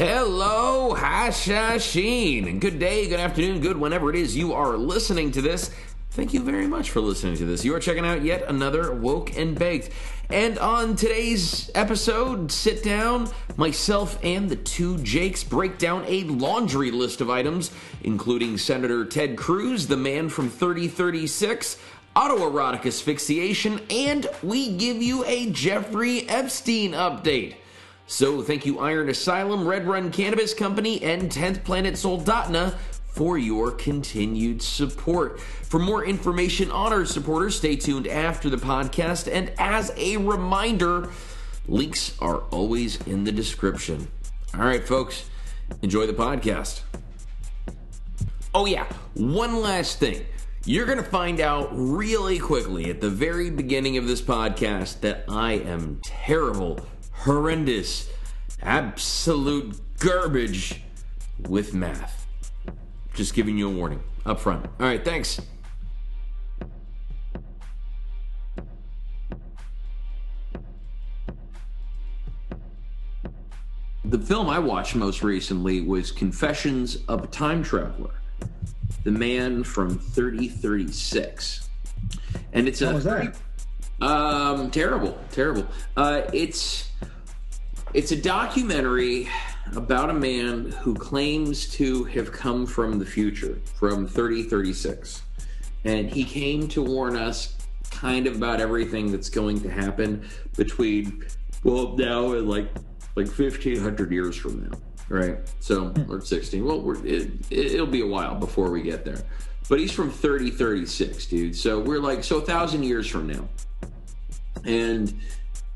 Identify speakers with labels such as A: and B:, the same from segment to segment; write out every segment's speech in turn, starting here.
A: Hello, Hashashin, good day, good afternoon, good whenever it is you are listening to this. Thank you very much for listening to this. You are checking out yet another Woke and Baked. And on today's episode, sit down, myself and the two Jakes break down a laundry list of items, including Senator Ted Cruz, the man from 3036, autoerotic asphyxiation, and we give you a Jeffrey Epstein update. So thank you, Iron Asylum, Red Run Cannabis Company, and 10th Planet Soldotna for your continued support. For more information on our supporters, stay tuned after the podcast. And as a reminder, links are always in the description. All right, folks, enjoy the podcast. Oh, yeah, one last thing. You're going to find out really quickly at the very beginning of this podcast that I am terrible horrendous, absolute garbage with math. Just giving you a warning up front. All right, thanks. The film I watched most recently was Confessions of a Time Traveler, The Man from 3036. And it's
B: How
A: a
B: was that?
A: um, terrible, terrible. Uh, it's it's a documentary about a man who claims to have come from the future, from 3036, and he came to warn us kind of about everything that's going to happen between well now and like like 1500 years from now right? So hmm. or 16 well we're, it, it'll be a while before we get there. But he's from 3036 dude. So we're like so a thousand years from now. And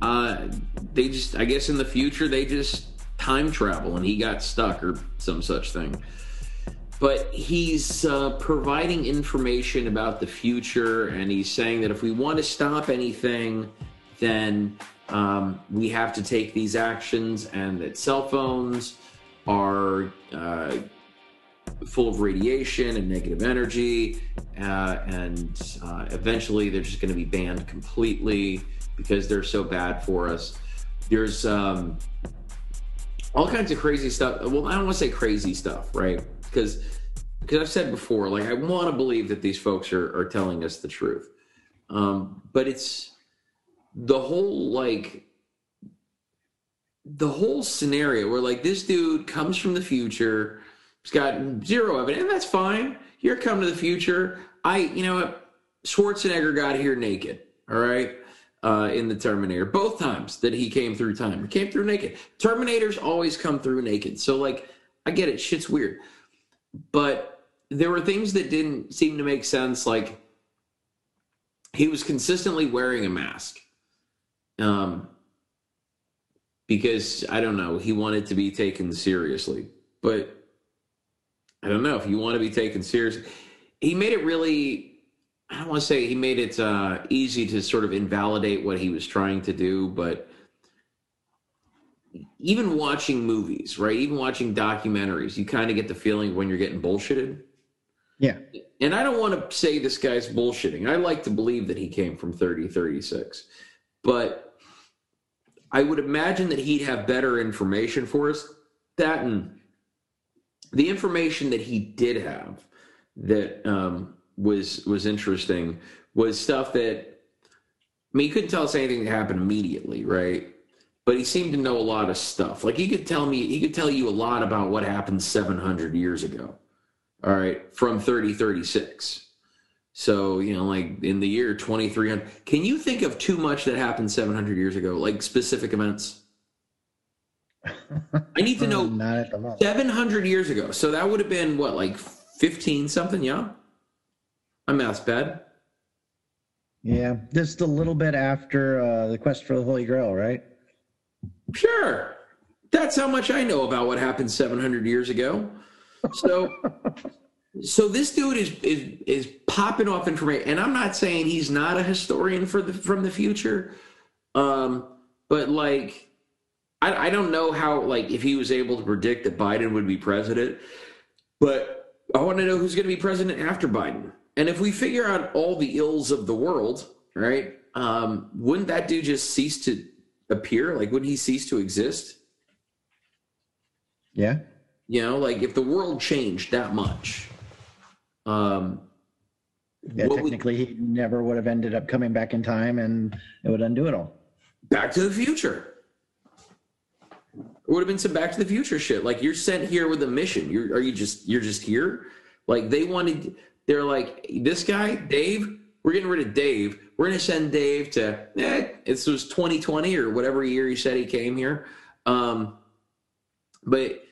A: uh, they just i guess in the future they just time travel and he got stuck or some such thing. But he's uh, providing information about the future and he's saying that if we want to stop anything then um, we have to take these actions and that cell phones are uh, full of radiation and negative energy, uh, and uh, eventually they're just going to be banned completely because they're so bad for us. There's um, all kinds of crazy stuff. Well, I don't want to say crazy stuff, right? Because because I've said before, like I want to believe that these folks are, are telling us the truth, um, but it's the whole like the whole scenario where like this dude comes from the future he's got zero evidence and that's fine you're coming to the future i you know what schwarzenegger got here naked all right uh, in the terminator both times that he came through time he came through naked terminators always come through naked so like i get it shit's weird but there were things that didn't seem to make sense like he was consistently wearing a mask um, because I don't know, he wanted to be taken seriously. But I don't know if you want to be taken seriously. He made it really, I don't want to say he made it uh, easy to sort of invalidate what he was trying to do, but even watching movies, right? Even watching documentaries, you kind of get the feeling when you're getting bullshitted.
B: Yeah.
A: And I don't want to say this guy's bullshitting. I like to believe that he came from 3036. But I would imagine that he'd have better information for us. That and the information that he did have that um, was was interesting was stuff that I mean, he couldn't tell us anything that happened immediately, right? But he seemed to know a lot of stuff. Like he could tell me, he could tell you a lot about what happened 700 years ago. All right, from 3036. So, you know, like in the year 2300. Can you think of too much that happened 700 years ago, like specific events? I need to know
B: Not at the
A: 700 years ago. So that would have been what, like 15 something? Yeah. My math's bad.
B: Yeah, just a little bit after uh, the quest for the Holy Grail, right?
A: Sure. That's how much I know about what happened 700 years ago. So so this dude is is is popping off information and I'm not saying he's not a historian for the from the future. Um but like I, I don't know how like if he was able to predict that Biden would be president, but I want to know who's going to be president after Biden. And if we figure out all the ills of the world, right? Um, wouldn't that dude just cease to appear? Like, wouldn't he cease to exist?
B: Yeah.
A: You know, like if the world changed that much, um,
B: Yeah,
A: what would-
B: technically, he never would have ended up coming back in time, and it would undo it all.
A: Back to the Future. It would have been some Back to the Future shit. Like you're sent here with a mission. You're are you just you're just here? Like they wanted. They're like this guy, Dave. We're getting rid of Dave. We're gonna send Dave to. Eh, it was 2020 or whatever year he said he came here. Um, but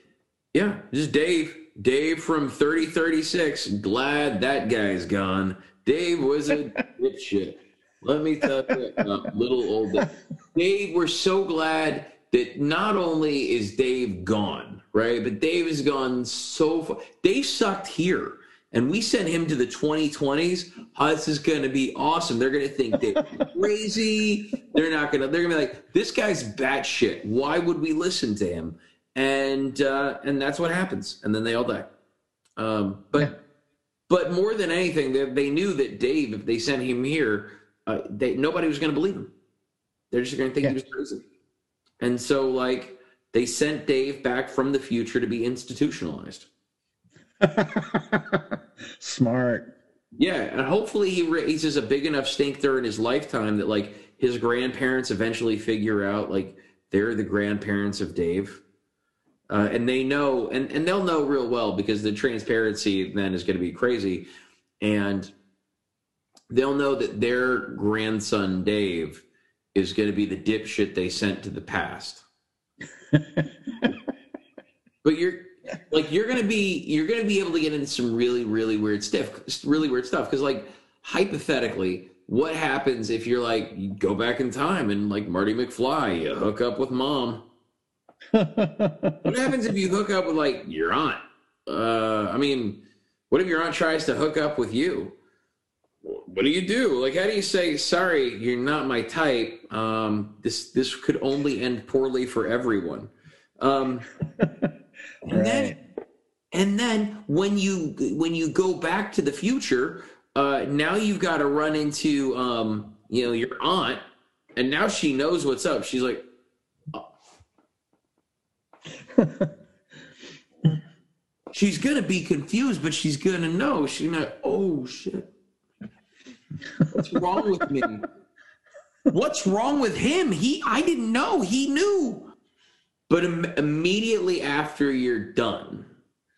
A: yeah, just Dave. Dave from 3036. Glad that guy's gone. Dave was a dipshit. Let me tell you, little old Dave. Dave, we're so glad that not only is Dave gone, right, but Dave has gone so far. Dave sucked here, and we sent him to the 2020s. Oh, this is going to be awesome. They're going to think Dave's crazy. They're not going to. They're going to be like, this guy's batshit. Why would we listen to him? And uh, and that's what happens. And then they all die. Um, but
B: Yeah.
A: but more than anything, they, they knew that Dave, if they sent him here, uh, they nobody was going to believe him. They're just going to think
B: Yeah.
A: he was crazy. And so, like, they sent Dave back from the future to be institutionalized.
B: Smart.
A: Yeah, and hopefully he raises a big enough stink during his lifetime that like his grandparents eventually figure out like they're the grandparents of Dave. Uh, and they know, and, and they'll know real well because the transparency then is going to be crazy. And they'll know that their grandson, Dave, is going to be the dipshit they sent to the past. but you're like you're gonna be you're gonna be able to get into some really really weird stuff really weird stuff. Because like hypothetically what happens if you're like you go back in time and like marty mcfly you hook up with mom? What happens if you hook up with like your aunt? Uh i mean what if your aunt tries to hook up with you? What do you do? Like how do you say sorry you're not my type. Um this this could only end poorly for everyone. Um and then and then when you when you go back to the future uh now you've got to run into um you know your aunt and now she knows what's up. She's like she's gonna be confused but she's gonna know. She's not oh shit. What's wrong with me? What's wrong with him? He i didn't know. He knew but Im- immediately after you're done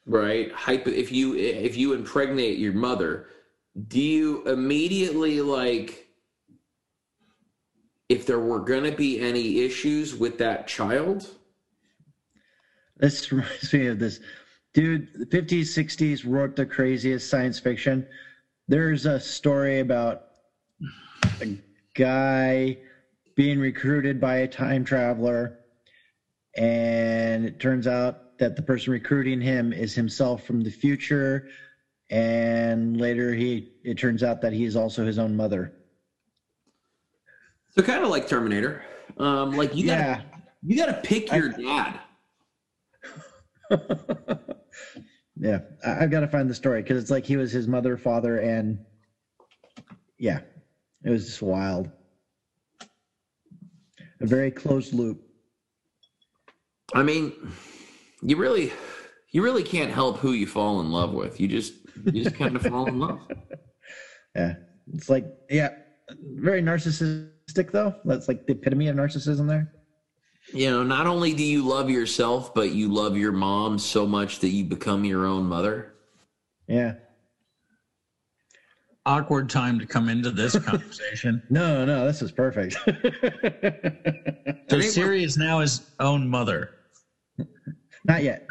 A: right hypo if you if you impregnate your mother do you immediately like if there were going to be any issues with that child
B: This reminds me of this dude. The 50s, 60s wrote the craziest science fiction. There's a story about a guy being recruited by a time traveler, and it turns out that the person recruiting him is himself from the future. And later, he it turns out that he is also his own mother.
A: so kind of like terminator um like you gotta you gotta pick your dad
B: yeah, I, I've got to find the story because it's like he was his mother, father, and yeah, it was just wild. A very closed loop.
A: I mean you really you really can't help who you fall in love with you just you just kind of fall in love
B: Yeah, it's like yeah, very narcissistic though. That's like the epitome of narcissism there.
A: you know not only do you love yourself but you love your mom so much that you become your own mother
B: Yeah.
C: Awkward time to come into this conversation.
B: No, no, this is perfect.
C: So Siri is now his own mother.
B: Not yet.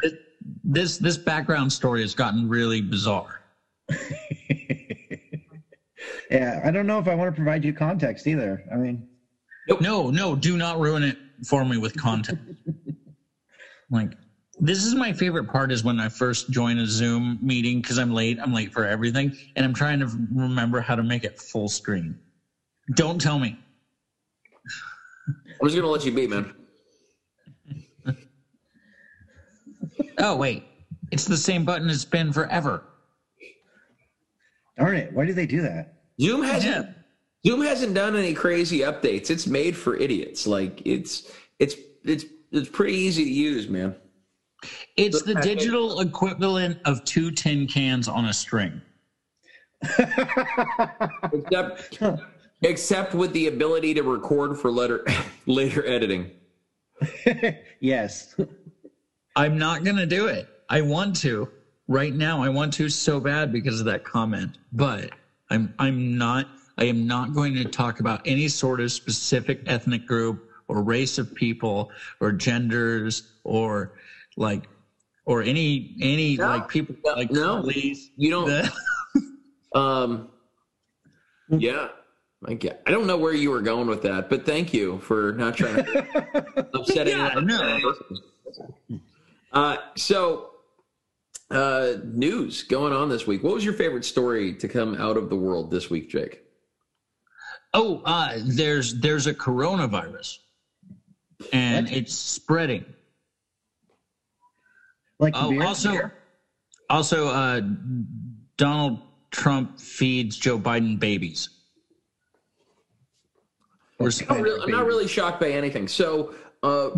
C: This this background story has gotten really bizarre.
B: yeah, I don't know if I want to provide you context either. I mean,
C: No, no, do not ruin it for me with context. like this is my favorite part is when I first join a Zoom meeting because I'm late. I'm late for everything, and I'm trying to remember how to make it full screen. Don't tell me.
A: i'm just gonna let you be man
C: Oh wait, it's the same button it's been forever.
B: darn it, why do they do that?
A: zoom hasn't
C: Yeah.
A: Zoom hasn't done any crazy updates. It's made for idiots. Like it's it's it's it's pretty easy to use, man.
C: It's the digital equivalent of two tin cans on a string.
A: except, except with the ability to record for letter, later editing.
B: yes.
C: I'm not going to do it. I want to right now. I want to so bad because of that comment, but I'm I'm not. I am not going to talk about any sort of specific ethnic group or race of people or genders or like or any any
A: No.
C: like people like
A: No.
C: police.
A: You don't. Um, yeah. I don't know where you were going with that, but thank you for not trying to upset
C: Yeah,
A: anyone.
C: no.
A: Uh, so, uh, news going on this week. What was your favorite story to come out of the world this week, Jake?
C: Oh, uh, there's there's a coronavirus, and
B: What?
C: it's spreading.
B: Like
C: Oh,
B: beer?
C: also, also, uh, Donald Trump feeds Joe Biden babies. We're
A: I'm, really, I'm not really shocked by anything. So, uh,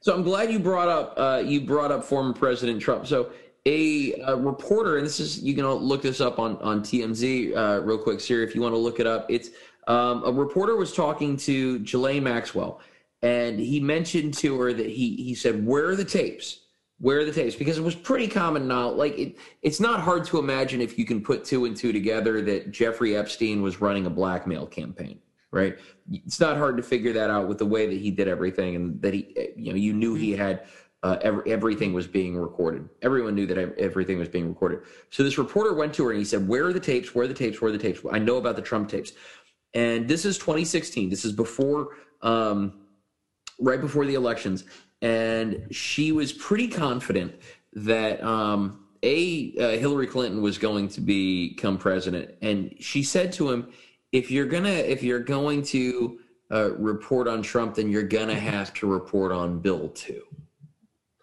A: so I'm glad you brought up uh, you brought up former President Trump. So, a, a reporter, and this is you can look this up on on TMZ uh, real quick, Siri, if you want to look it up. It's um, a reporter was talking to Ghislaine Maxwell, and he mentioned to her that he he said, "Where are the tapes?" Where are the tapes? Because it was pretty common now. Like it, it's not hard to imagine if you can put two and two together that Jeffrey Epstein was running a blackmail campaign, right? It's not hard to figure that out with the way that he did everything, and that he, you know, you knew he had uh, every, everything was being recorded. Everyone knew that everything was being recorded. So this reporter went to her and he said, "Where are the tapes? Where are the tapes? Where are the tapes? I know about the Trump tapes." And this is 2016. This is before, um, right before the elections, and she was pretty confident that um, a uh, Hillary Clinton was going to become president, and she said to him, "If you're gonna, if you're going to uh, report on Trump, then you're gonna have to report on Bill too."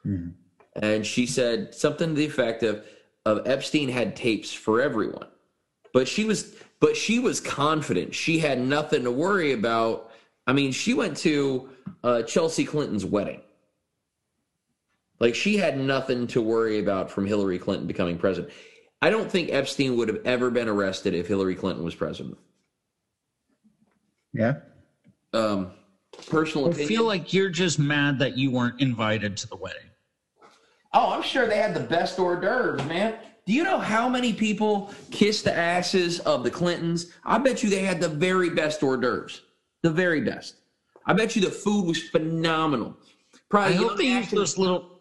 B: Hmm.
A: And she said something to the effect of, of Epstein had tapes for everyone, but she was but she was confident she had nothing to worry about. I mean, she went to uh, Chelsea Clinton's wedding. Like she had nothing to worry about from Hillary Clinton becoming president. I don't think Epstein would have ever been arrested if Hillary Clinton was president.
B: Yeah.
A: Um, personal
C: I
A: opinion.
C: feel like you're just mad that you weren't invited to the wedding.
A: Oh, I'm sure they had the best hors d'oeuvres, man. Do you know how many people kissed the asses of the Clintons? I bet you they had the very best hors d'oeuvres. The very best. I bet you the food was phenomenal.
C: I hope they use those little.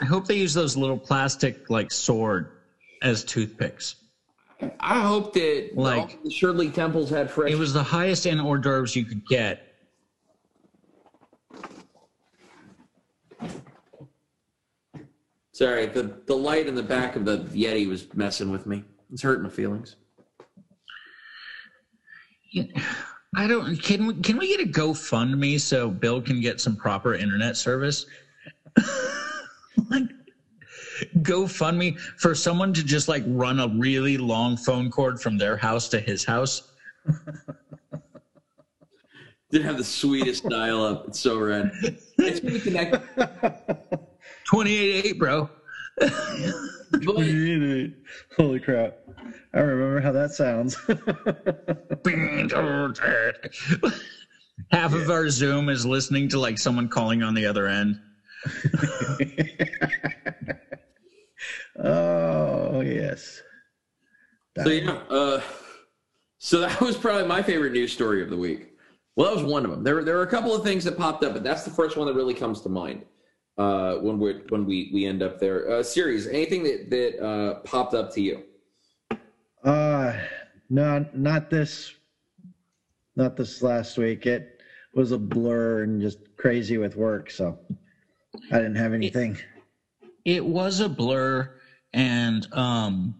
C: I hope they use those little plastic like sword as toothpicks.
A: I hope that
C: Like-
A: like the Shirley Temples had fresh.
C: It was the highest end hors d'oeuvres you could get.
A: Sorry, the the light in the back of the Yeti was messing with me. It's hurting my feelings.
C: I don't. Can we can we get a GoFundMe so Bill can get some proper internet service? like GoFundMe for someone to just like run a really long phone cord from their house to his house.
A: Didn't have the sweetest dial up. It's so red. It's gonna connect.
C: Twenty eight eight, bro.
A: But,
B: Holy crap. I remember how that sounds.
C: Half of our Zoom is listening to like someone calling on the other end.
B: oh, yes.
A: So yeah, uh, so that was probably my favorite news story of the week. Well, that was one of them. There, there were a couple of things that popped up, but that's the first one that really comes to mind uh, when we when we we end up there. Uh, series, anything that that uh, popped up to you?
B: Uh no, not this not this last week. It was a blur and just crazy with work, so I didn't have anything.
C: it was a blur and um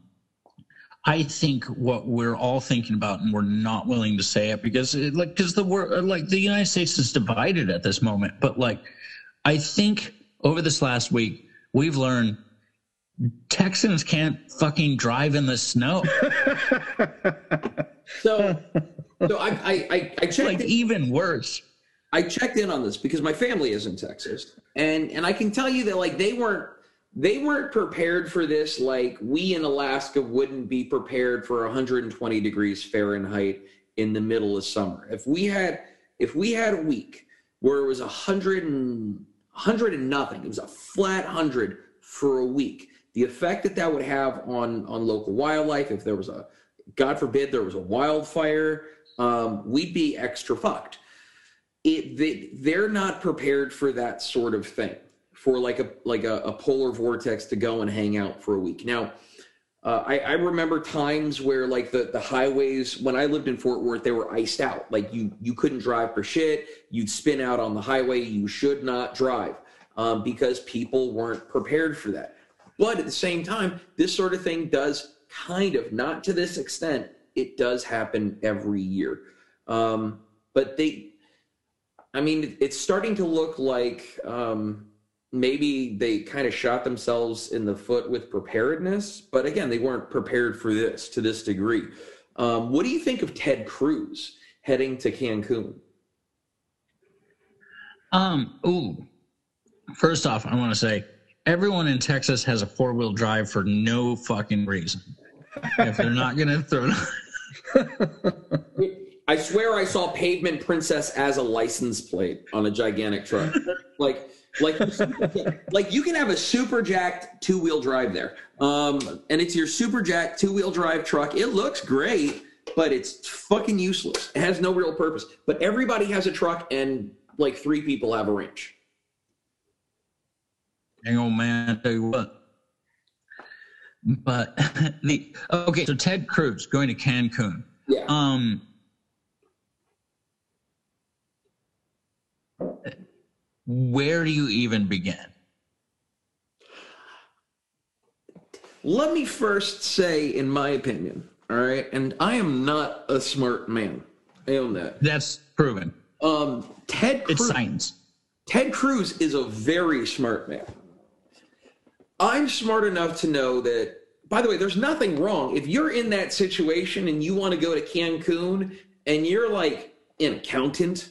C: i think what we're all thinking about and we're not willing to say it because it, like because the wor like the united states is divided at this moment. But like i think over this last week we've learned texans can't fucking drive in the snow.
A: So, so I I I, I checked
C: like
A: in,
C: even worse.
A: I checked in on this because my family is in Texas, and and I can tell you that like they weren't they weren't prepared for this like we in Alaska wouldn't be prepared for 120 degrees Fahrenheit in the middle of summer. If we had if we had a week where it was 100 and 100 and nothing, it was a flat 100 for a week. The effect that that would have on on local wildlife if there was a God forbid there was a wildfire, um, we'd be extra fucked. It they, they're not prepared for that sort of thing for like a like a, a polar vortex to go and hang out for a week. Now, uh, I, I remember times where like the the highways when I lived in Fort Worth, they were iced out. Like you you couldn't drive for shit. You'd spin out on the highway. You should not drive um, because people weren't prepared for that. But at the same time, this sort of thing does kind of not to this extent. It does happen every year. Um, but they, I mean, it's starting to look like um, maybe they kind of shot themselves in the foot with preparedness. But again, they weren't prepared for this to this degree. Um, what do you think of Ted Cruz heading to Cancun?
C: Um. Ooh. First off, I want to say everyone in Texas has a four wheel drive for no fucking reason. if they're not gonna throw.
A: It I swear I saw Pavement Princess as a license plate on a gigantic truck. like, like, like you can have a super jacked two wheel drive there, um, and it's your super jacked two wheel drive truck. It looks great, but it's fucking useless. It has no real purpose. But everybody has a truck, and like three people have a wrench.
C: Hang on, man. I tell you what. But the okay, so Ted Cruz going to Cancun.
A: Yeah.
C: Um. Where do you even begin?
A: Let me first say, in my opinion, all right, and I am not a smart man. I own that.
C: That's proven.
A: Um, Ted
C: It's science.
A: Ted Cruz is a very smart man. I'm smart enough to know that, by the way, there's nothing wrong. If you're in that situation and you want to go to Cancun and you're like an accountant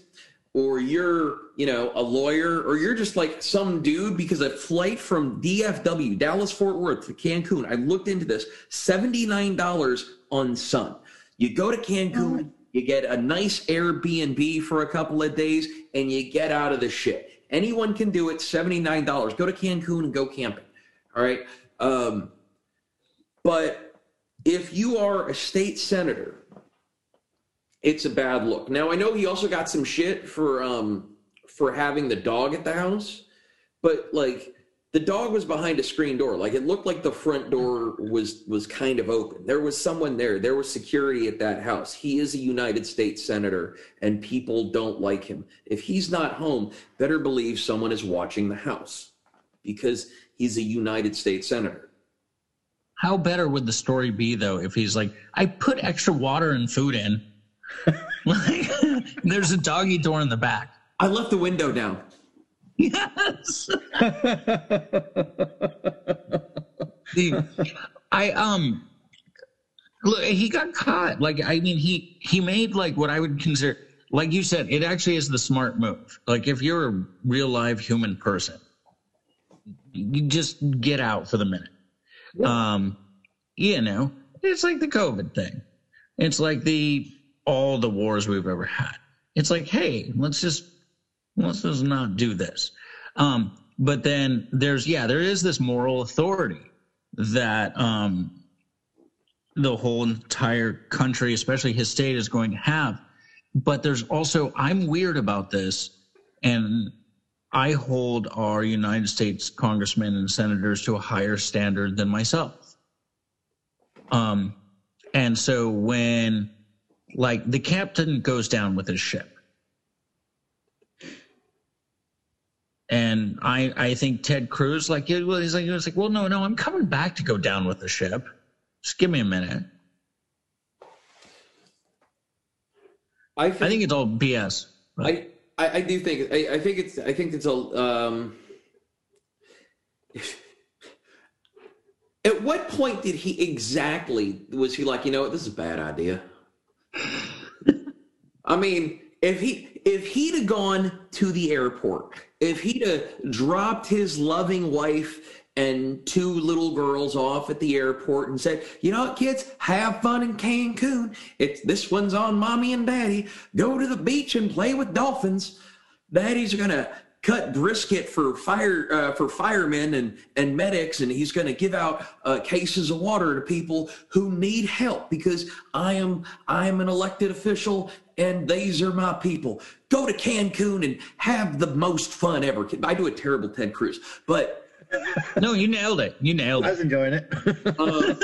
A: or you're, you know, a lawyer or you're just like some dude because a flight from DFW, Dallas Fort Worth to Cancun, I looked into this, $79 on Sun. You go to Cancun, you get a nice Airbnb for a couple of days, and you get out of the shit. Anyone can do it, $79. Go to Cancun and go camping. All right. Um, but if you are a state senator, it's a bad look. Now I know he also got some shit for um for having the dog at the house, but like the dog was behind a screen door. Like it looked like the front door was was kind of open. There was someone there. There was security at that house. He is a United States senator and people don't like him. If he's not home, better believe someone is watching the house because he's a United States senator.
C: How better would the story be though if he's like, I put extra water and food in. like, there's a doggy door in the back.
A: I left the window down.
C: Yes. I um look he got caught. Like I mean he he made like what I would consider like you said, it actually is the smart move. Like if you're a real live human person, you just get out for the minute. Um, you know, it's like the COVID thing. It's like the all the wars we've ever had. It's like, hey, let's just let's just not do this. Um, but then there's yeah, there is this moral authority that um the whole entire country, especially his state, is going to have. But there's also I'm weird about this, and I hold our United States congressmen and senators to a higher standard than myself. Um, and so when like the captain goes down with his ship, and I I think Ted Cruz like he was like he was like well no no I'm coming back to go down with the ship. Just give me a minute.
A: I think,
C: I think it's all BS.
A: I, I, do think I, I think it's I think it's a um at what point did he exactly was he like, you know what, this is a bad idea? I mean, if he if he'd have gone to the airport, if he'd have dropped his loving wife and two little girls off at the airport and said, "You know what, kids, have fun in Cancun. It's this one's on mommy and daddy. Go to the beach and play with dolphins. Daddy's gonna cut brisket for fire uh, for firemen and and medics, and he's gonna give out uh, cases of water to people who need help because I am I am an elected official and these are my people. Go to Cancun and have the most fun ever. I do a terrible Ted Cruz, but."
C: No, you nailed it. You nailed it.
B: I was enjoying it.
A: Uh,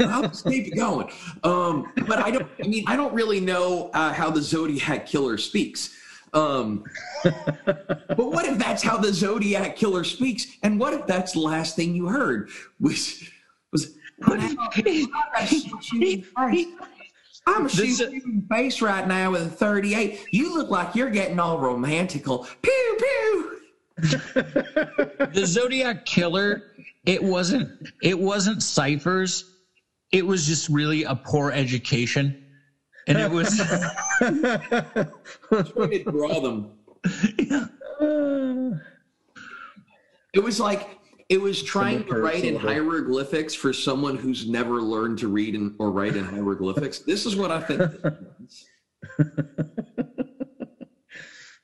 A: I'll just keep going. Um, but I don't. I mean, I don't really know uh, how the Zodiac killer speaks. Um, but what if that's how the Zodiac killer speaks? And what if that's the last thing you heard was was? I'm
C: This-
A: shooting you in the face right now with a 38. You look like you're getting all romantical. Pew pew.
C: the Zodiac killer, it wasn't it wasn't ciphers. It was just really a poor education. And it was
A: Trying to draw them. It was like it was trying to write in
B: hurts a little.
A: hieroglyphics for someone who's never learned to read in, or write in hieroglyphics. This is what I think.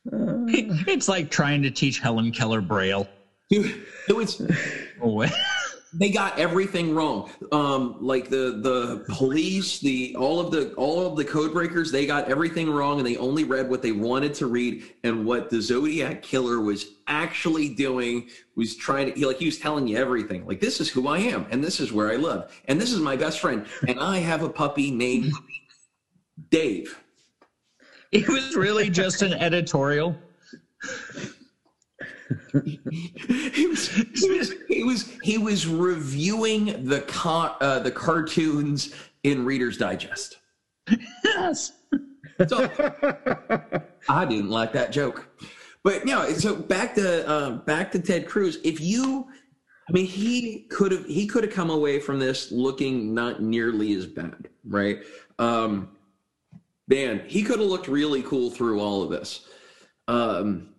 C: it's like trying to teach Helen Keller Braille.
A: Dude, it was
C: Oh,
A: they got everything wrong. Um, like the the police, the all of the all of the code breakers, they got everything wrong, and they only read what they wanted to read. And what the Zodiac killer was actually doing was trying to he, like he was telling you everything. Like this is who I am, and this is where I live, and this is my best friend, and I have a puppy named Dave.
C: It was really just an editorial.
A: He was he was he was reviewing the car uh, the cartoons in Reader's Digest.
C: Yes.
A: So I didn't like that joke, but no. So back to um, back to Ted Cruz. If you, I mean, he could have he could have come away from this looking not nearly as bad, right? Um, man, he could have looked really cool through all of this. Um,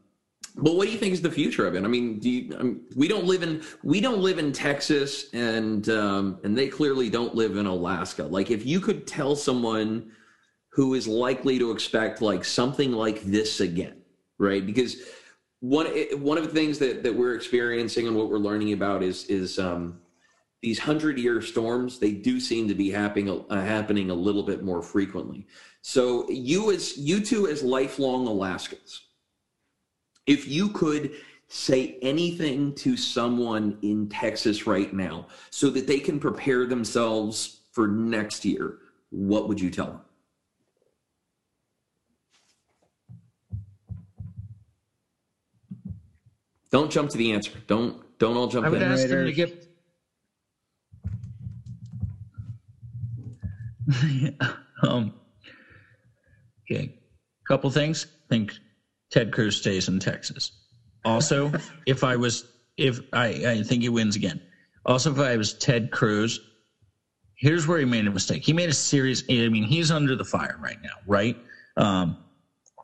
A: but what do you think is the future of it? I mean, do you, I mean, we don't live in we don't live in Texas, and um, and they clearly don't live in Alaska. Like, if you could tell someone who is likely to expect like something like this again, right? Because one one of the things that that we're experiencing and what we're learning about is is um, these hundred year storms. They do seem to be happening uh, happening a little bit more frequently. So you as you two as lifelong Alaskans if you could say anything to someone in Texas right now so that they can prepare themselves for next year, what would you tell them? Don't jump to the answer. Don't don't all jump
C: I would
A: in.
C: ask them to get. um. Okay, couple things. think Ted Cruz stays in Texas. Also, if I was, if I, I think he wins again. Also, if I was Ted Cruz, here's where he made a mistake. He made a serious. I mean, he's under the fire right now, right? Um,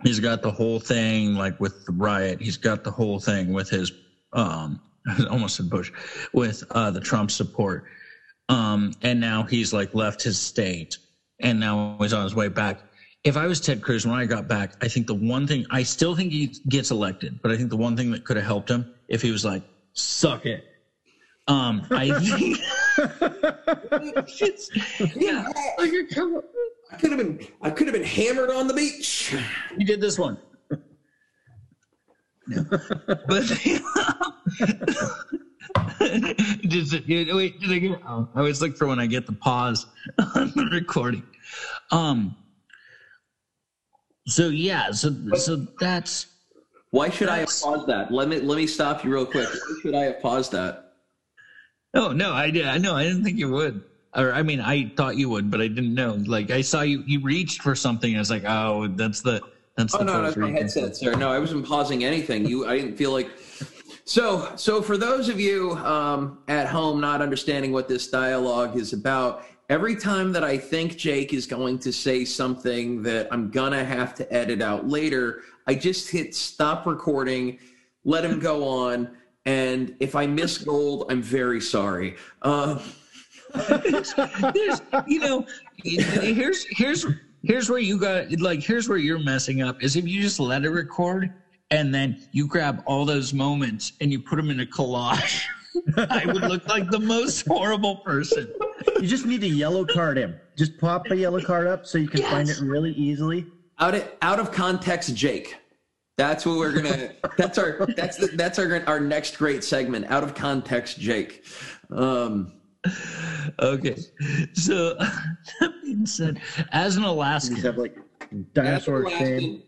C: he's got the whole thing like with the riot. He's got the whole thing with his um, almost said Bush with uh, the Trump support. Um, and now he's like left his state and now he's on his way back. If I was Ted Cruz when I got back, I think the one thing I still think he gets elected, but I think the one thing that could have helped him if he was like, suck it. Um, I think yeah, like, come.
A: I could have been I could have been hammered on the beach.
C: You did this one. Yeah. But wait, did I get oh, I always look for when I get the pause on the recording. Um so yeah, so so that's
A: Why should I have paused that? Let me let me stop you real quick. Why should I have paused that?
C: oh no, I did I know I didn't think you would. Or I mean I thought you would, but I didn't know. Like I saw you you reached for something, I was like, oh that's the that's
A: Oh
C: the
A: no, that's my headset, sir. No, I wasn't pausing anything. You, I didn't feel like. So, so for those of you um, at home not understanding what this dialogue is about, every time that I think Jake is going to say something that I'm gonna have to edit out later, I just hit stop recording, let him go on, and if I miss gold, I'm very sorry. Uh,
C: There's, you know, here's here's here's where you got like here's where you're messing up is if you just let it record and then you grab all those moments and you put them in a collage. I would look like the most horrible person.
B: You just need to yellow card him. Just pop a yellow card up so you can find it really easily.
A: out of out of context, Jake. That's what we're gonna. That's our. That's the, that's our our next great segment. Out of context, Jake. Um,
C: Okay, so that being said, as an
B: You just
C: Alaskan,
B: have like
A: as
B: dinosaur
A: a
B: shame.
A: Alaskan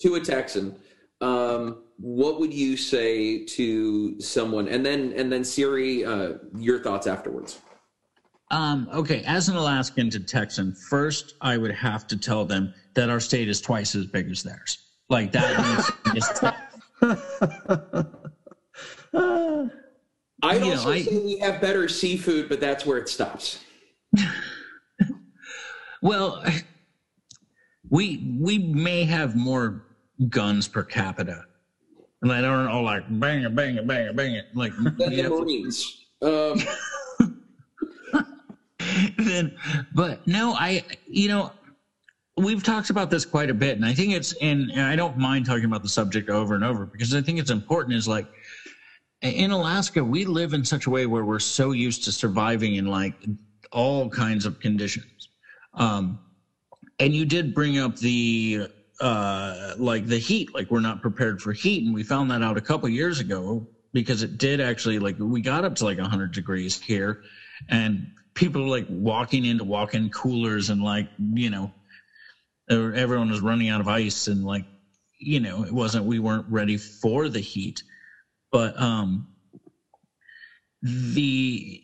A: to a Texan, um, what would you say to someone? And then and then Siri, uh, your thoughts afterwards.
C: um, okay, as an Alaskan to Texan, first I would have to tell them that our state is twice as big as theirs. Like that means
A: I'd
C: You know,
A: also
C: I-
A: say we have better seafood, but that's where it stops.
C: Well, we we may have more guns per capita, and I don't know, like bang it, bang it, bang it, bang it, like we
A: the Marines. Um,
C: then. But no, I you know we've talked about this quite a bit, and I think it's and, and I don't mind talking about the subject over and over because I think it's important. Is like in Alaska, we live in such a way where we're so used to surviving in like all kinds of conditions. Um, and you did bring up the uh, like the heat, like we're not prepared for heat, and we found that out a couple years ago because it did actually like we got up to like 100 degrees here, and people like walking into walk-in coolers and like you know everyone was running out of ice and like you know it wasn't we weren't ready for the heat. But um the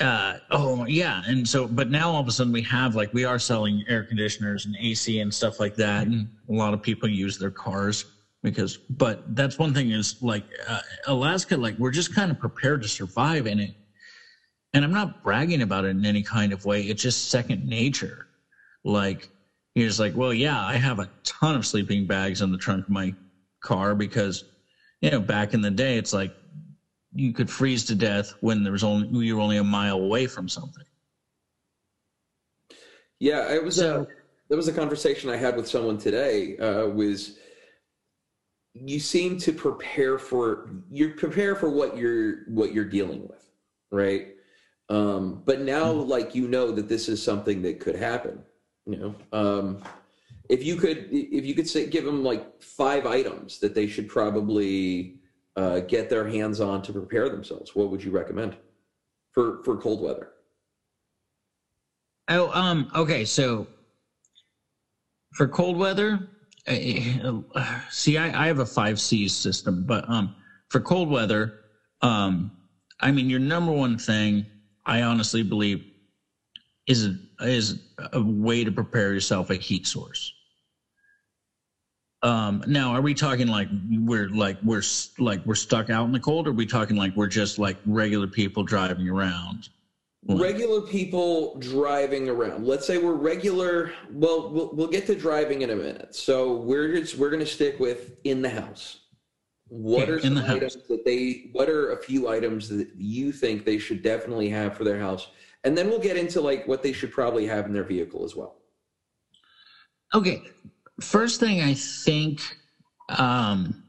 C: uh oh yeah. And so but now all of a sudden we have like we are selling air conditioners and ac and stuff like that. And a lot of people use their cars because but that's one thing is like uh, alaska like we're just kind of prepared to survive in it. And i'm not bragging about it in any kind of way. It's just second nature. Like just like well yeah i have a ton of sleeping bags in the trunk of my car because you know back in the day it's like you could freeze to death when there was only you were only a mile away from something
A: Yeah, it was
C: So-
A: a there was a conversation I had with someone today. Uh, was you seem to prepare for you prepare for what you're what you're dealing with, right? Um, but now, like you know that this is something that could happen. You know, um, if you could if you could say give them like five items that they should probably uh, get their hands on to prepare themselves, what would you recommend for for cold weather?
C: oh um okay so for cold weather uh, uh, see I, I have a five c's system but um for cold weather um i mean your number one thing i honestly believe is is a way to prepare yourself a heat source um now are we talking like we're like we're like we're stuck out in the cold or are we talking like we're just like regular people driving around? Like-
A: regular people driving around. Let's say we're regular well we'll, we'll get to driving in a minute. So we're just we're going to stick with in the house. What are some
C: the house.
A: items that they what are a few items that you think they should definitely have for their house? And then we'll get into like what they should probably have in their vehicle as well.
C: Okay, first thing I think, um,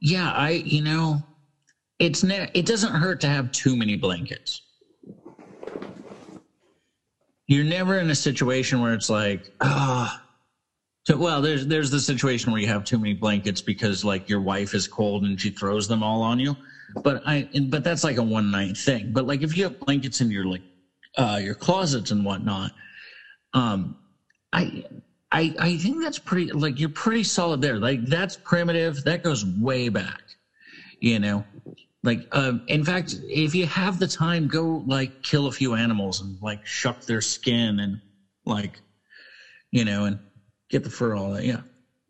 C: yeah, I you know, it's ne- it doesn't hurt to have too many blankets. You're never in a situation where it's like, ah. so, well, there's there's the situation where you have too many blankets because like your wife is cold and she throws them all on you. But I but that's like a one night thing. But like if you have blankets in your like uh, your closets and whatnot, um, I I I think that's pretty like you're pretty solid there. Like that's primitive. That goes way back. You know, like um, in fact, if you have the time, go like kill a few animals and like shuck their skin and like, you know, and get the fur all that. Yeah.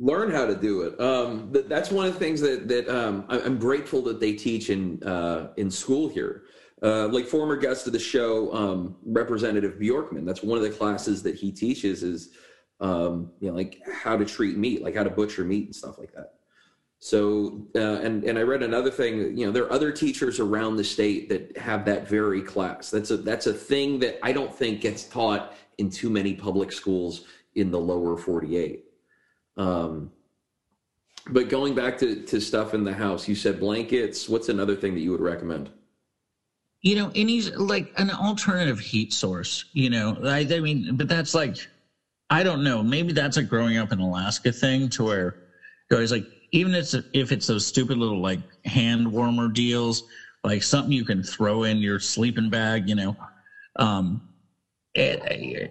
A: learn how to do it. Um, th- that's one of the things that that um, I- I'm grateful that they teach in uh, in school here. Uh, like former guest of the show, um, Representative Bjorkman. That's one of the classes that he teaches is, um, you know, like how to treat meat, like how to butcher meat and stuff like that. So, uh, and and I read another thing. You know, there are other teachers around the state that have that very class. That's a that's a thing that I don't think gets taught in too many public schools in the lower 48. Um, but going back to, to stuff in the house, you said blankets. What's another thing that you would recommend?
C: You know, any like an alternative heat source. You know, I, I mean, but that's like, I don't know. Maybe that's a growing up in Alaska thing to where guys like even if it's, if it's those stupid little like hand warmer deals, like something you can throw in your sleeping bag. You know, um, it, eh,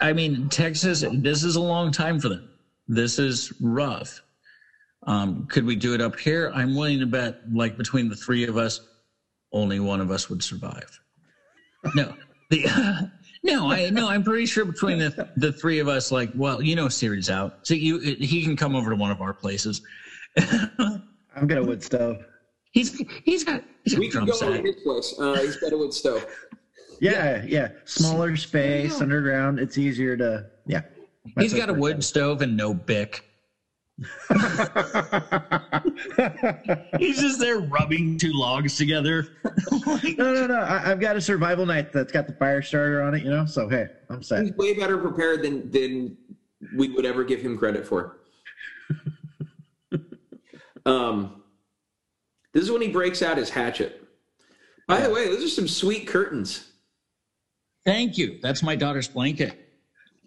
C: I mean, Texas. This is a long time for them. This is rough. Um, could we do it up here? I'm willing to bet, like between the three of us, only one of us would survive. No, the no, I no, I'm pretty sure between the the three of us, like, well, you know, Siri's out, so you he can come over to one of our places.
B: I'm got a wood stove.
C: He's he's got, he's got
A: We can
C: drum
A: go over
C: set.
A: his place. Uh, he's got a wood stove.
B: Yeah, yeah. Smaller space underground. It's easier to yeah.
C: He's got a wood stove and no bic. He's just there rubbing two logs together. Like,
B: No, no, no. I, I've got a survival knife that's got the fire starter on it, you know. So hey, I'm set.
A: He's way better prepared than than we would ever give him credit for. um, this is when he breaks out his hatchet. By the way, those are some sweet curtains.
C: Thank you. That's my daughter's blanket.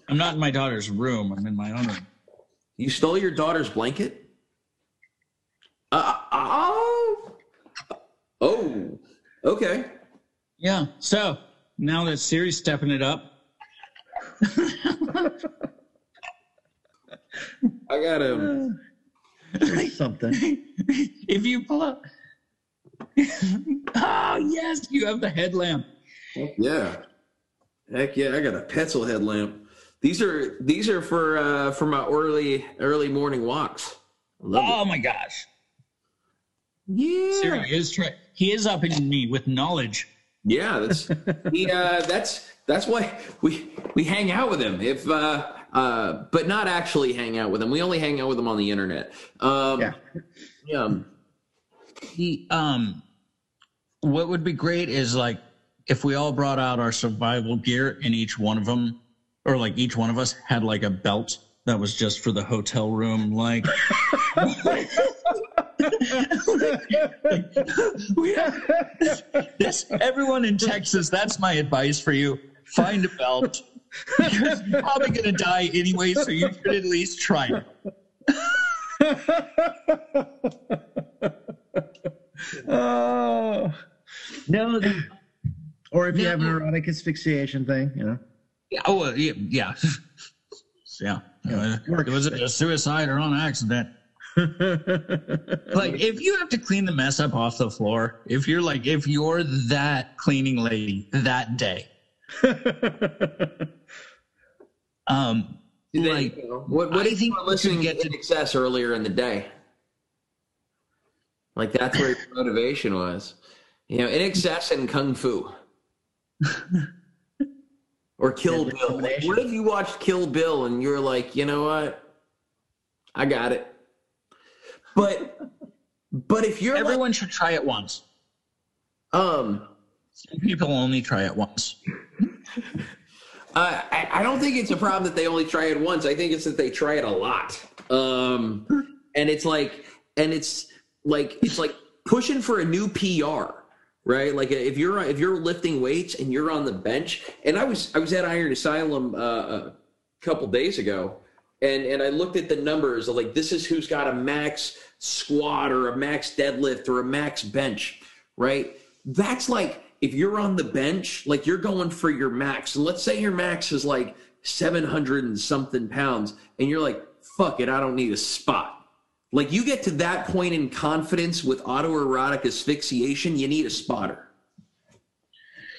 C: I'm not in my daughter's room. I'm in my own room.
A: You stole your daughter's blanket? Uh, oh, oh, okay.
C: Yeah. So now that Siri's stepping it up,
A: I got him.
B: Something.
C: if you pull up, oh yes, you have the headlamp.
A: Yeah. Heck yeah, I got a pencil headlamp. These are these are for uh for my early early morning walks.
C: Oh my gosh,
A: it.
C: Siri
A: Yeah.
C: is try- he is upping me with knowledge.
A: Yeah, that's he uh that's that's why we we hang out with him. If uh uh but not actually hang out with him. We only hang out with him on the internet. Um
B: Yeah.
A: yeah.
C: He um, what would be great is like if we all brought out our survival gear and each one of them, or like each one of us had like a belt that was just for the hotel room, like. we have this everyone in Texas. That's my advice for you. Find a belt because you're probably gonna die anyway, so you should at least try it.
B: oh.
C: No, the-
B: Or if you have an erotic asphyxiation thing, you know.
C: Yeah, oh yeah, yeah, yeah. Uh, was it a suicide or on accident? Like, if you have to clean the mess up off the floor, if you're like, if you're that cleaning lady that day, um,
A: Then,
C: like,
A: you what what
C: I
A: if
C: think
A: you were
C: we
A: listening
C: should get to-
A: INXS earlier in the day? Like that's where your motivation was. You know, INXS and kung fu. or Kill Bill. Like, what if you watched Kill Bill and you're like, you know what? I got it. But but if you're like,
C: everyone should try it once.
A: um
C: Some people only try it once.
A: Uh, I, I don't think it's a problem that they only try it once. I think it's that they try it a lot. Um, and it's like, and it's like, it's like pushing for a new PR, right? Like if you're if you're lifting weights and you're on the bench, and I was I was at Iron Asylum uh, a couple days ago, and and I looked at the numbers of like this is who's got a max squat or a max deadlift or a max bench, right? That's like if you're on the bench, like you're going for your max, and let's say your max is like 700 and something pounds, and you're like, fuck it, I don't need a spot. Like you get to that point in confidence with autoerotic asphyxiation, you need a spotter.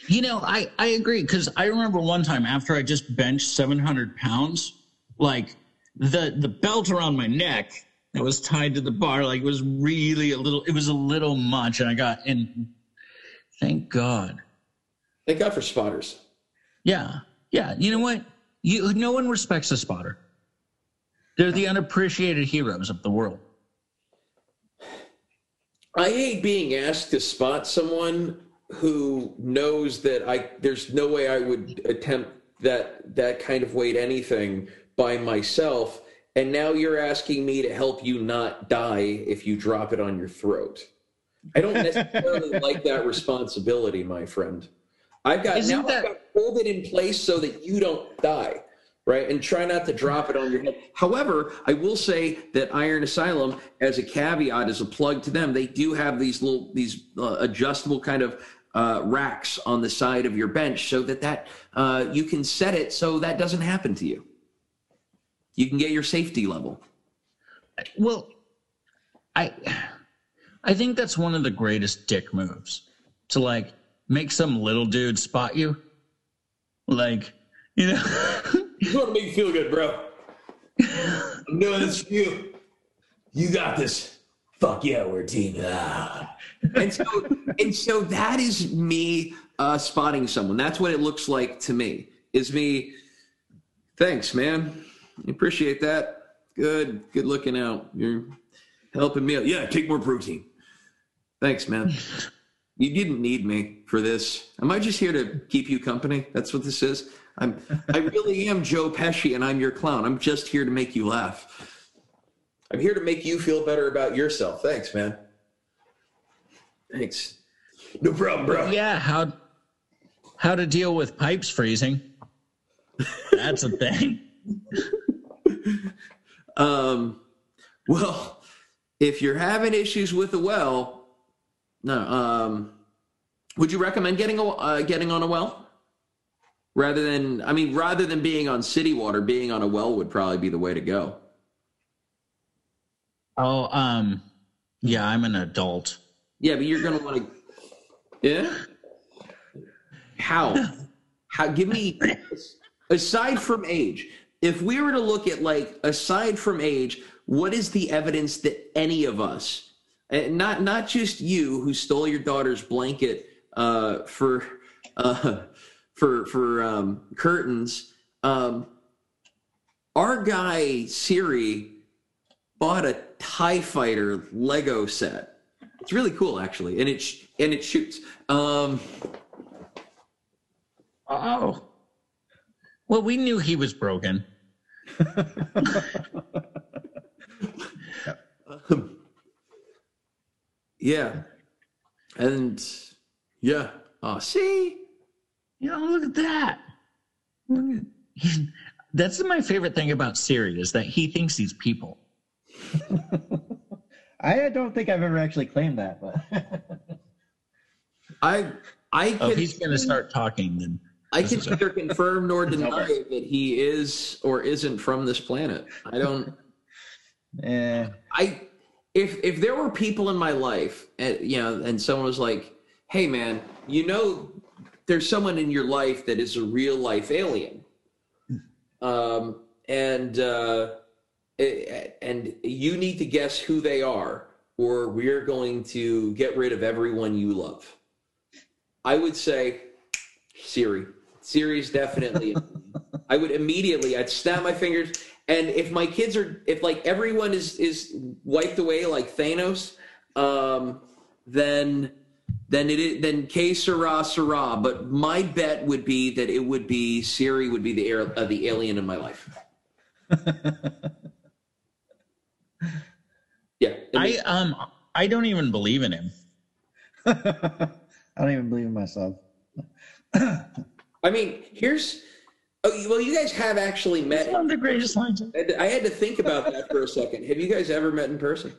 C: You know, I, I agree because I remember one time after I just benched 700 pounds, like the the belt around my neck that was tied to the bar, like it was really a little, it was a little much, and I got and Thank God.
A: Thank God for spotters.
C: Yeah. Yeah. You know what? You no one respects a spotter. They're the unappreciated heroes of the world.
A: I hate being asked to spot someone who knows that I there's no way I would attempt that that kind of weight anything by myself and now you're asking me to help you not die if you drop it on your throat. I don't necessarily like that responsibility, my friend. I've got
C: Isn't
A: now
C: that-
A: I've got to hold it in place so that you don't die, right? And try not to drop it on your head. However, I will say that Iron Asylum, as a caveat, as a plug to them, they do have these little these uh, adjustable kind of uh, racks on the side of your bench so that that uh, you can set it so that doesn't happen to you. You can get your safety level.
C: Well, I I think that's one of the greatest dick moves. To like make some little dude spot you. Like, you know,
A: You want to make you feel good, bro. I'm doing this for you. You got this. Fuck yeah, we're a team. Ah. And so, and so that is me uh, spotting someone. That's what it looks like to me. Is me. Thanks, man. Appreciate that. Good, good looking out. You're helping me out. Yeah, take more protein. Thanks, man. You didn't need me for this. Am I just here to keep you company? That's what this is. I'm. I really am Joe Pesci, and I'm your clown. I'm just here to make you laugh. I'm here to make you feel better about yourself. Thanks, man. Thanks. No problem, bro.
C: yeah, how how to deal with pipes freezing. That's a thing.
A: Um, well, if you're having issues with a well, no. Um, would you recommend getting a uh, getting on a well rather than? I mean, rather than being on city water, being on a well would probably be the way to go.
C: Oh, um, yeah, I'm an adult.
A: Yeah, but you're gonna want to. Yeah. How? How? Give me. Aside from age, if we were to look at like aside from age, what is the evidence that any of us, not not just you who stole your daughter's blanket uh, for uh, for for um, curtains, um, our guy Siri bought a Tie Fighter Lego set. It's really cool, actually, and it sh- and it shoots. Um,
C: Oh. Well, we knew he was broken.
A: yeah, and yeah. Oh, see,
C: You know, look at that. Look at- That's my favorite thing about Siri is that he thinks he's people.
B: I don't think I've ever actually claimed that, but
A: I I
C: Oh,
A: can
C: he's going to start talking, then
A: I can
C: is a-
A: neither confirm nor deny that he is or isn't from this planet. I don't.
B: yeah.
A: I if if there were people in my life, and you know, and someone was like, "Hey, man, you know, there's someone in your life that is a real life alien," um, and uh, and you need to guess who they are, or we're going to get rid of everyone you love. I would say Siri. Siri's definitely. I would immediately. I'd snap my fingers, and if my kids are, if like everyone is is wiped away like Thanos, um, then then it is then que sera sera. But my bet would be that it would be Siri would be the air, uh, the alien in my life. Yeah,
C: I um I don't even believe in him.
B: I don't even believe in myself.
A: I mean, here's. Oh, well, you guys have actually met.
C: One of the greatest lines.
A: I had to- I had to think about that for a second. Have you guys ever met in person?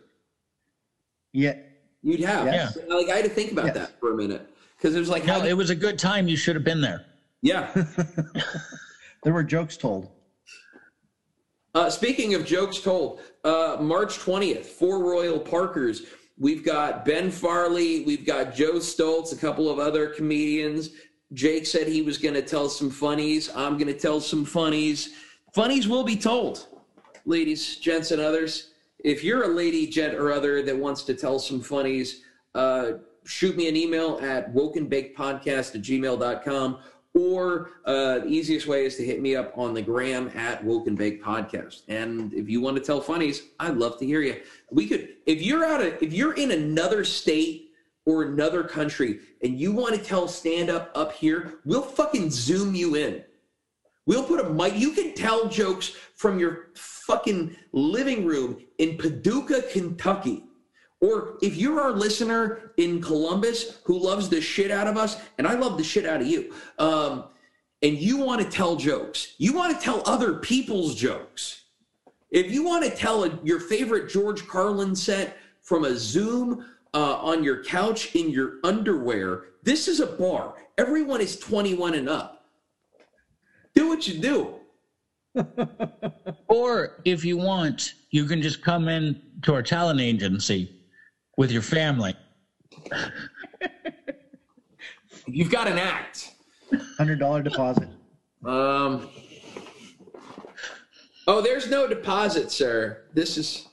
B: Yeah,
A: You'd have.
B: Yes.
A: Like I had to think about
B: Yes.
A: that for a minute because it was like,
C: No,
A: how,
C: it was a good time. You should have been there.
A: yeah.
B: there were jokes told.
A: Uh, speaking of jokes told, uh, March 20th, four Royal Parkers. We've got Ben Farley, we've got Joe Stoltz, a couple of other comedians. Jake said he was going to tell some funnies. I'm going to tell some funnies. Funnies will be told, ladies, gents, and others. If you're a lady, gent, or other that wants to tell some funnies, uh, shoot me an email at wokenbakedpodcast at gmail.com or uh, the easiest way is to hit me up on the gram at Woken Bake Podcast. And if you want to tell funnies, I'd love to hear you. We could, if you're out of, if you're in another state or another country and you want to tell stand up up here, we'll fucking zoom you in. We'll put a mic. You can tell jokes from your fucking living room in Paducah, Kentucky. Or if you're our listener in Columbus who loves the shit out of us, and I love the shit out of you, um, and you want to tell jokes, you want to tell other people's jokes. If you want to tell a, your favorite George Carlin set from a Zoom uh, on your couch in your underwear, this is a bar. Everyone is 21 and up. Do what you do.
C: or if you want, you can just come in to our talent agency with your family.
A: You've got an act.
B: Hundred dollar deposit.
A: Um. Oh, there's no deposit, sir. This is.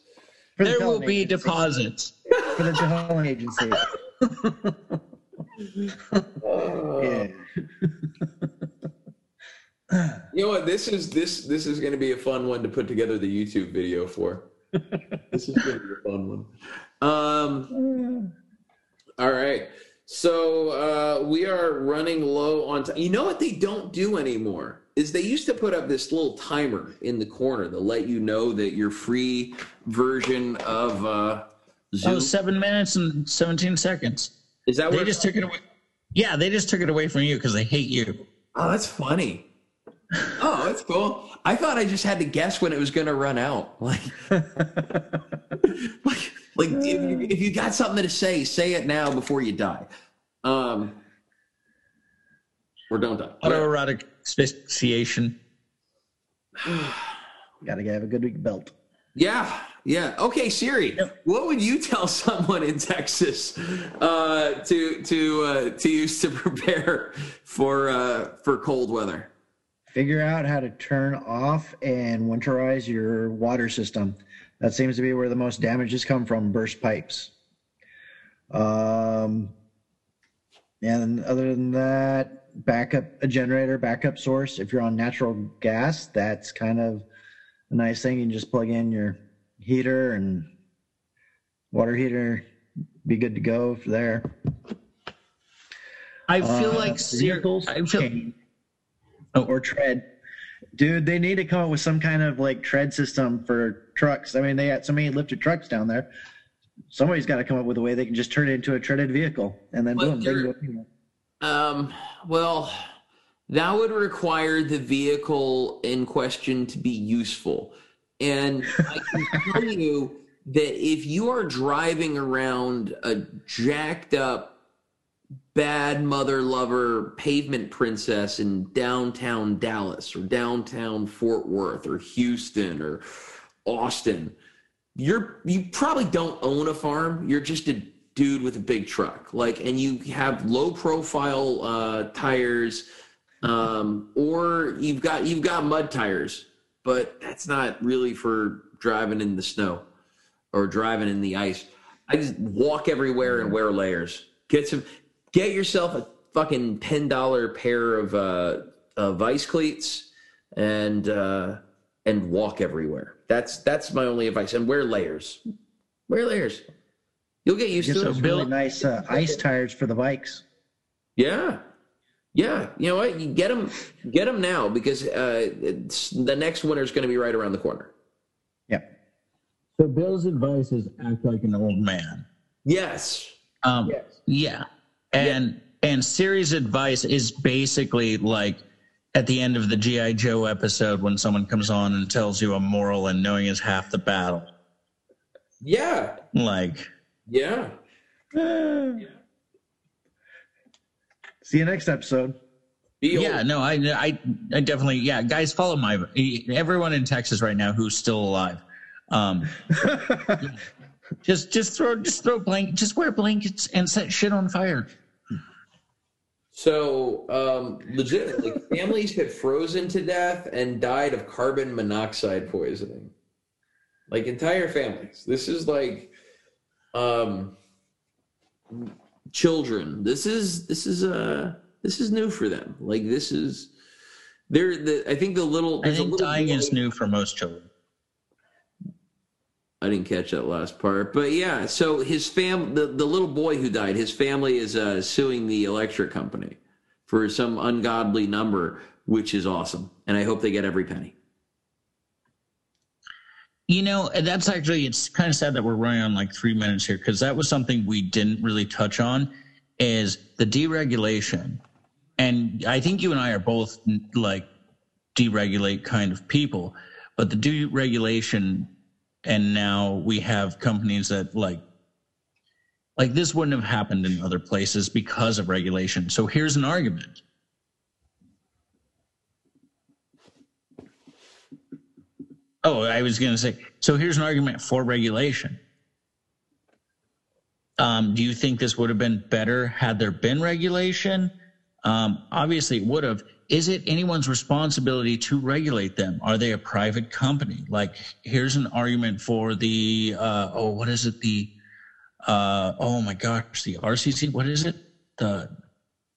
B: The
C: There will be
B: agency.
C: deposits.
B: for the talent agency. yeah.
A: You know what? This is this this is going to be a fun one to put together the YouTube video for. this is going to be a fun one. Um. All right. So uh, we are running low on time. You know what they don't do anymore is they used to put up this little timer in the corner to let you know that your free version of uh, Zoom
C: Oh, seven minutes and 17 seconds.
A: is that
C: They just took it away. Yeah, they just took it away from you because they hate you.
A: Oh, that's funny. Oh, that's cool. I thought I just had to guess when it was going to run out. Like, like, like if, you, if you got something to say, say it now before you die. Um, or don't die.
C: Autoerotic asphyxiation.
B: Gotta have a good big belt.
A: Yeah, yeah. Okay, Siri. What would you tell someone in Texas uh, to to uh, to use to prepare for uh, for cold weather?
B: Figure out how to turn off and winterize your water system. That seems to be where the most damages come from burst pipes. Um, and other than that, backup a generator, backup source. If you're on natural gas, that's kind of a nice thing. You can just plug in your heater and water heater, be good to go for there.
C: I feel
B: Uh,
C: like
B: vehicles
C: I feel, Oh.
B: or tread. Dude, they need to come up with some kind of like tread system for trucks. I mean, they got so many lifted trucks down there. Somebody's got to come up with a way they can just turn it into a treaded vehicle, and then
A: But
B: boom, they can
A: you're-
B: go anywhere.
A: Um, well, that would require the vehicle in question to be useful. And I can tell you that if you are driving around a jacked up, bad mother lover pavement princess in downtown Dallas or downtown Fort Worth or Houston or Austin, you're you probably don't own a farm. You're just a dude with a big truck, like, and you have low profile uh, tires, um, or you've got you've got mud tires, but that's not really for driving in the snow or driving in the ice. I just walk everywhere and wear layers. Get some, get yourself a fucking ten dollar pair of uh, of ice cleats and uh, and walk everywhere. That's that's my only advice. And wear layers. Wear layers. You'll get used
B: Get
A: to
B: those
A: it.
B: really nice uh, ice tires for the bikes.
A: Yeah, yeah. You know what? You get them, get them now because uh, it's, the next winter is going to be right around the corner.
B: Yeah.
C: So Bill's advice is act like an old man.
A: Yes.
C: Um,
B: Yes.
C: Yeah, and and Siri's advice is basically like at the end of the GI Joe episode when someone comes on and tells you a moral and knowing is half the battle.
A: Yeah.
C: Like,
A: Yeah.
B: See you next episode.
A: Be old.
C: yeah, no, I, I, I definitely, yeah, guys, follow my everyone in Texas right now who's still alive. Um, just, just throw, just throw blank, just wear blankets and set shit on fire.
A: So, um, legitimately, families have frozen to death and died of carbon monoxide poisoning. Like entire families. This is like, um, children. This is this is uh this is new for them. Like this is they're the I think the little
C: I
A: there's a
C: think
A: little
C: dying
A: boy-
C: is new for most children.
A: I didn't catch that last part, but yeah. So his fam, the, the little boy who died, his family is uh, suing the electric company for some ungodly number, which is awesome, and I hope they get every penny.
C: You know, that's actually it's kind of sad that we're running on like three minutes here because that was something we didn't really touch on is the deregulation. And I think you and I are both like deregulate kind of people, but the deregulation and now we have companies that like like this wouldn't have happened in other places because of regulation. So here's an argument. Oh, I was going to say. So here's an argument for regulation. Um, do you think this would have been better had there been regulation? Um, obviously, it would have. Is it anyone's responsibility to regulate them? Are they a private company? Like, here's an argument for the uh, oh, what is it? The uh, oh my gosh, the RCC. What is it? The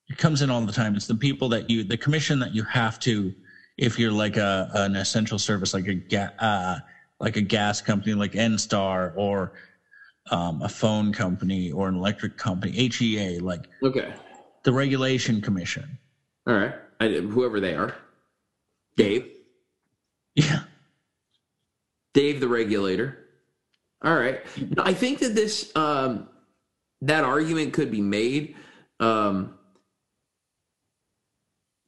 C: it comes in all the time. It's the people that you, the commission that you have to, if you're like a an essential service, like a ga- uh, like a gas company, like NSTAR, or um, a phone company or an electric company, HEA, like
A: Okay,
C: the regulation commission.
A: all right, I, whoever they are, Dave,
C: Yeah.
A: Dave the regulator. All right, I think that this um, that argument could be made. Um,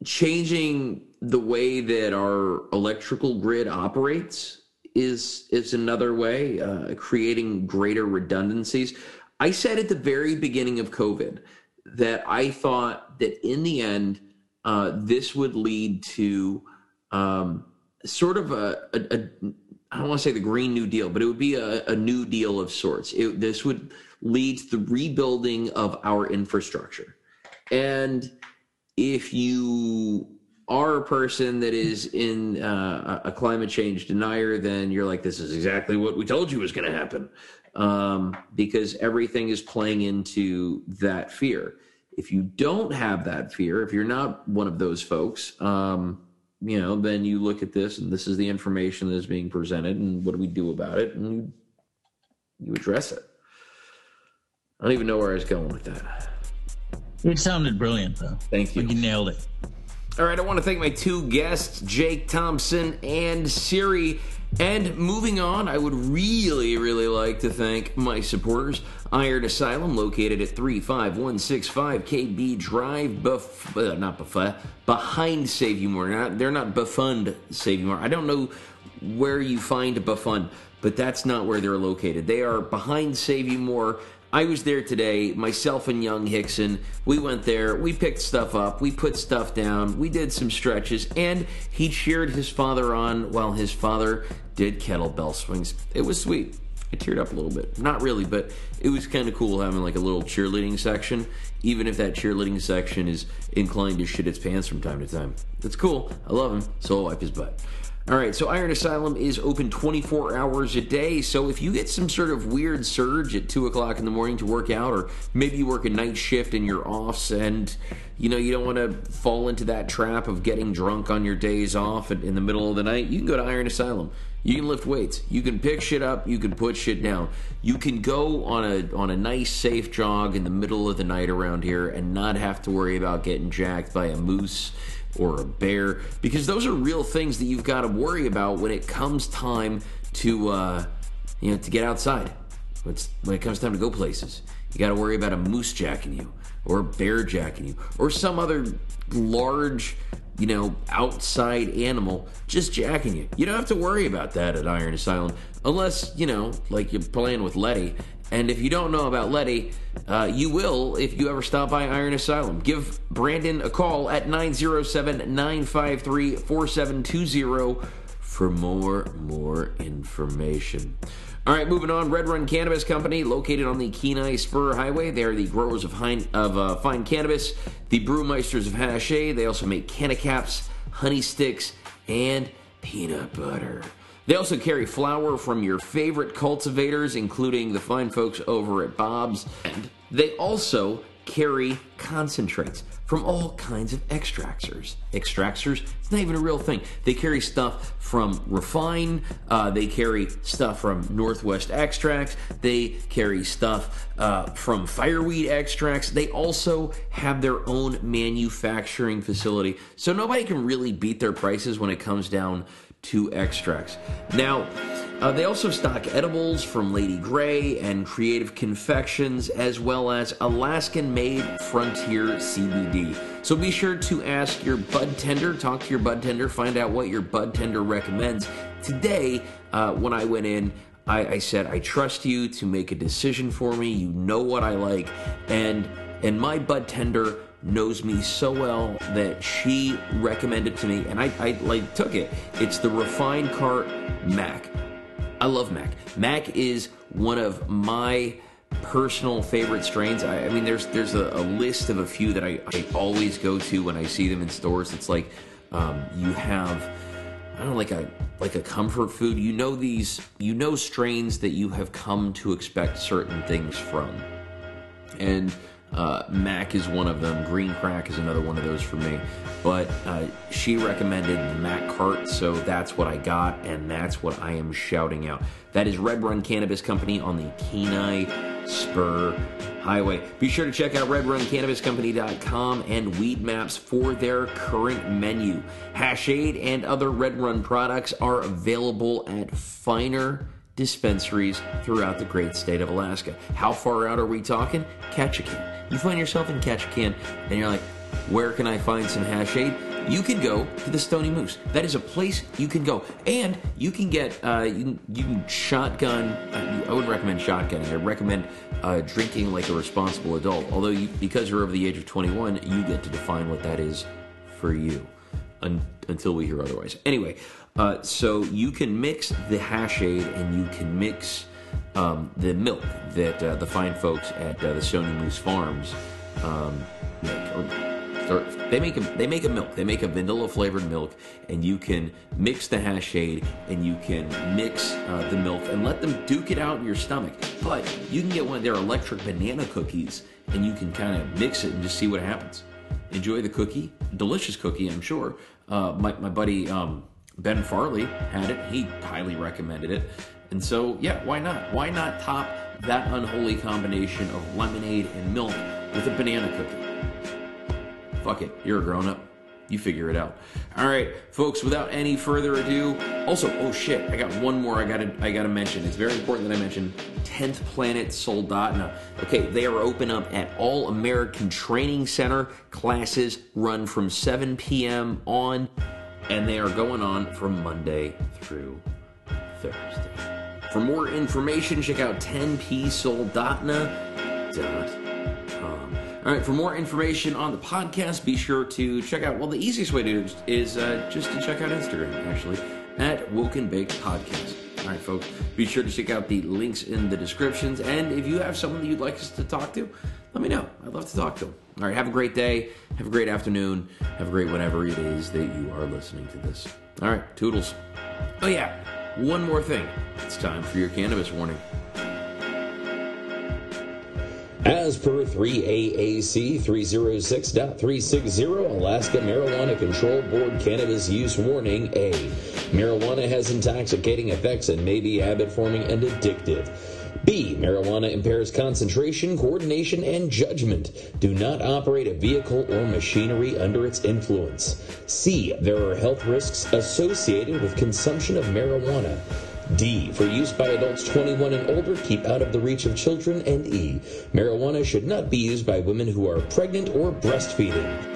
A: changing the way that our electrical grid operates is is another way uh, creating greater redundancies i said at the very beginning of covid that i thought that in the end uh, this would lead to um, sort of a, a, a i don't want to say the green new deal but it would be a, a new deal of sorts it, this would lead to the rebuilding of our infrastructure and if you are a person that is in uh, a climate change denier, then you're like, this is exactly what we told you was going to happen. Um, because everything is playing into that fear. If you don't have that fear, if you're not one of those folks, um, you know, then you look at this and this is the information that is being presented, and what do we do about it? And you, you address it. I don't even know where I was going with that.
C: It sounded brilliant, though.
A: Thank you.
C: Like you nailed it.
A: All right, I want to thank my two guests, Jake Thompson and Siri. And moving on, I would really, really like to thank my supporters. Iron Asylum, located at 35165 KB Drive, Buff, uh, not Buff, behind Save-U-More. Not, they're not Befund Save-U-More. I don't know where you find Befund, but that's not where they're located. They are behind Save-U-More. I was there today, myself and young Hickson. We went there, we picked stuff up, we put stuff down, we did some stretches, and he cheered his father on while his father did kettlebell swings. It was sweet. I teared up a little bit. Not really, but it was kind of cool having like a little cheerleading section, even if that cheerleading section is inclined to shit its pants from time to time. That's cool. I love him, so I'll wipe his butt. All right, so Iron Asylum is open 24 hours a day. So if you get some sort of weird surge at 2 o'clock in the morning to work out, or maybe you work a night shift and you're offs and you know you don't want to fall into that trap of getting drunk on your days off in the middle of the night, you can go to Iron Asylum. You can lift weights. You can pick shit up. You can put shit down. You can go on a on a nice safe jog in the middle of the night around here and not have to worry about getting jacked by a moose or a bear because those are real things that you've got to worry about when it comes time to uh, you know to get outside. When it comes time to go places, you got to worry about a moose jacking you or a bear jacking you or some other large you know outside animal just jacking you. You don't have to worry about that at Iron Asylum unless you know like you're playing with Letty. And if you don't know about Letty, uh, you will if you ever stop by Iron Asylum. Give Brandon a call at 907 953 4720 for more more information. All right, moving on. Red Run Cannabis Company, located on the Kenai Spur Highway. They are the growers of, hein- of uh, fine cannabis, the brewmeisters of Hache. They also make canna caps, honey sticks, and peanut butter. They also carry flower from your favorite cultivators, including the fine folks over at Bob's. And they also carry concentrates from all kinds of extractors. Extractors, it's not even a real thing. They carry stuff from Refine, uh, they carry stuff from Northwest Extracts, they carry stuff uh, from Fireweed Extracts. They also have their own manufacturing facility, so nobody can really beat their prices when it comes down to extracts. Now, uh, they also stock edibles from Lady Grey and Creative Confections, as well as Alaskan made Frontier CBD. So be sure to ask your bud tender, talk to your bud tender, find out what your bud tender recommends. Today, uh, when I went in, I, I said, I trust you to make a decision for me. You know what I like. And and my bud tender knows me so well that she recommended to me and I, I like took it. It's the refined cart Mac. I love Mac. Mac is one of my personal favorite strains. I, I mean, there's there's a, a, list of a few that I, I always go to when I see them in stores. It's like um, you have I don't know, like a like a comfort food. You know these, you know strains that you have come to expect certain things from, and uh, Mac is one of them. Green Crack is another one of those for me. But uh, she recommended the Mac Cart, so that's what I got, and that's what I am shouting out. That is Red Run Cannabis Company on the Kenai Spur Highway. Be sure to check out RedRunCannabisCompany.com and Weedmaps for their current menu. Hashade and other Red Run products are available at finer dispensaries throughout the great state of Alaska. How far out are we talking? Ketchikan. You find yourself in Ketchikan and you're like, where can I find some hashade? You can go to the Stony Moose. That is a place you can go, and you can get uh, you can you can shotgun. Uh, I would recommend shotgunning. I recommend uh, drinking like a responsible adult. Although you, because you're over the age of 21, you get to define what that is for you un- until we hear otherwise. Anyway, uh, so you can mix the hashade and you can mix um, the milk that uh, the fine folks at uh, the Stony Moose Farms um, make. Or, they make a they make a milk. They make a vanilla flavored milk, and you can mix the hashade and you can mix uh, the milk and let them duke it out in your stomach. But you can get one of their electric banana cookies, and you can kind of mix it and just see what happens. Enjoy the cookie, delicious cookie, I'm sure. Uh, my my buddy um, Ben Farley had it. He highly recommended it. And so, yeah, why not? Why not top that unholy combination of lemonade and milk with a banana cookie? Fuck it, you're a grown up. You figure it out. All right, folks. Without any further ado, also, oh shit, I got one more. I gotta, I gotta mention. It's very important that I mention 10th Planet Soldotna. Okay, they are open up at All American Training Center. Classes run from 7 p.m. on, and they are going on from Monday through Thursday. For more information, check out 10psoldotna.com. All right, for more information on the podcast, be sure to check out, well, the easiest way to is uh, just to check out Instagram, actually, at Woken Baked Podcast. All right, folks, be sure to check out the links in the descriptions. And if you have someone that you'd like us to talk to, let me know. I'd love to talk to them. All right, have a great day. Have a great afternoon. Have a great whatever it is that you are listening to this. All right, toodles. Oh, yeah. One more thing. It's time for your cannabis warning.
D: As per 3AAC 306.360, Alaska Marijuana Control Board Cannabis Use Warning A. Marijuana has intoxicating effects and may be habit forming and addictive. B. Marijuana impairs concentration, coordination, and judgment. Do not operate a vehicle or machinery under its influence. C. There are health risks associated with consumption of marijuana. D. For use by adults 21 and older, keep out of the reach of children. And E. Marijuana should not be used by women who are pregnant or breastfeeding.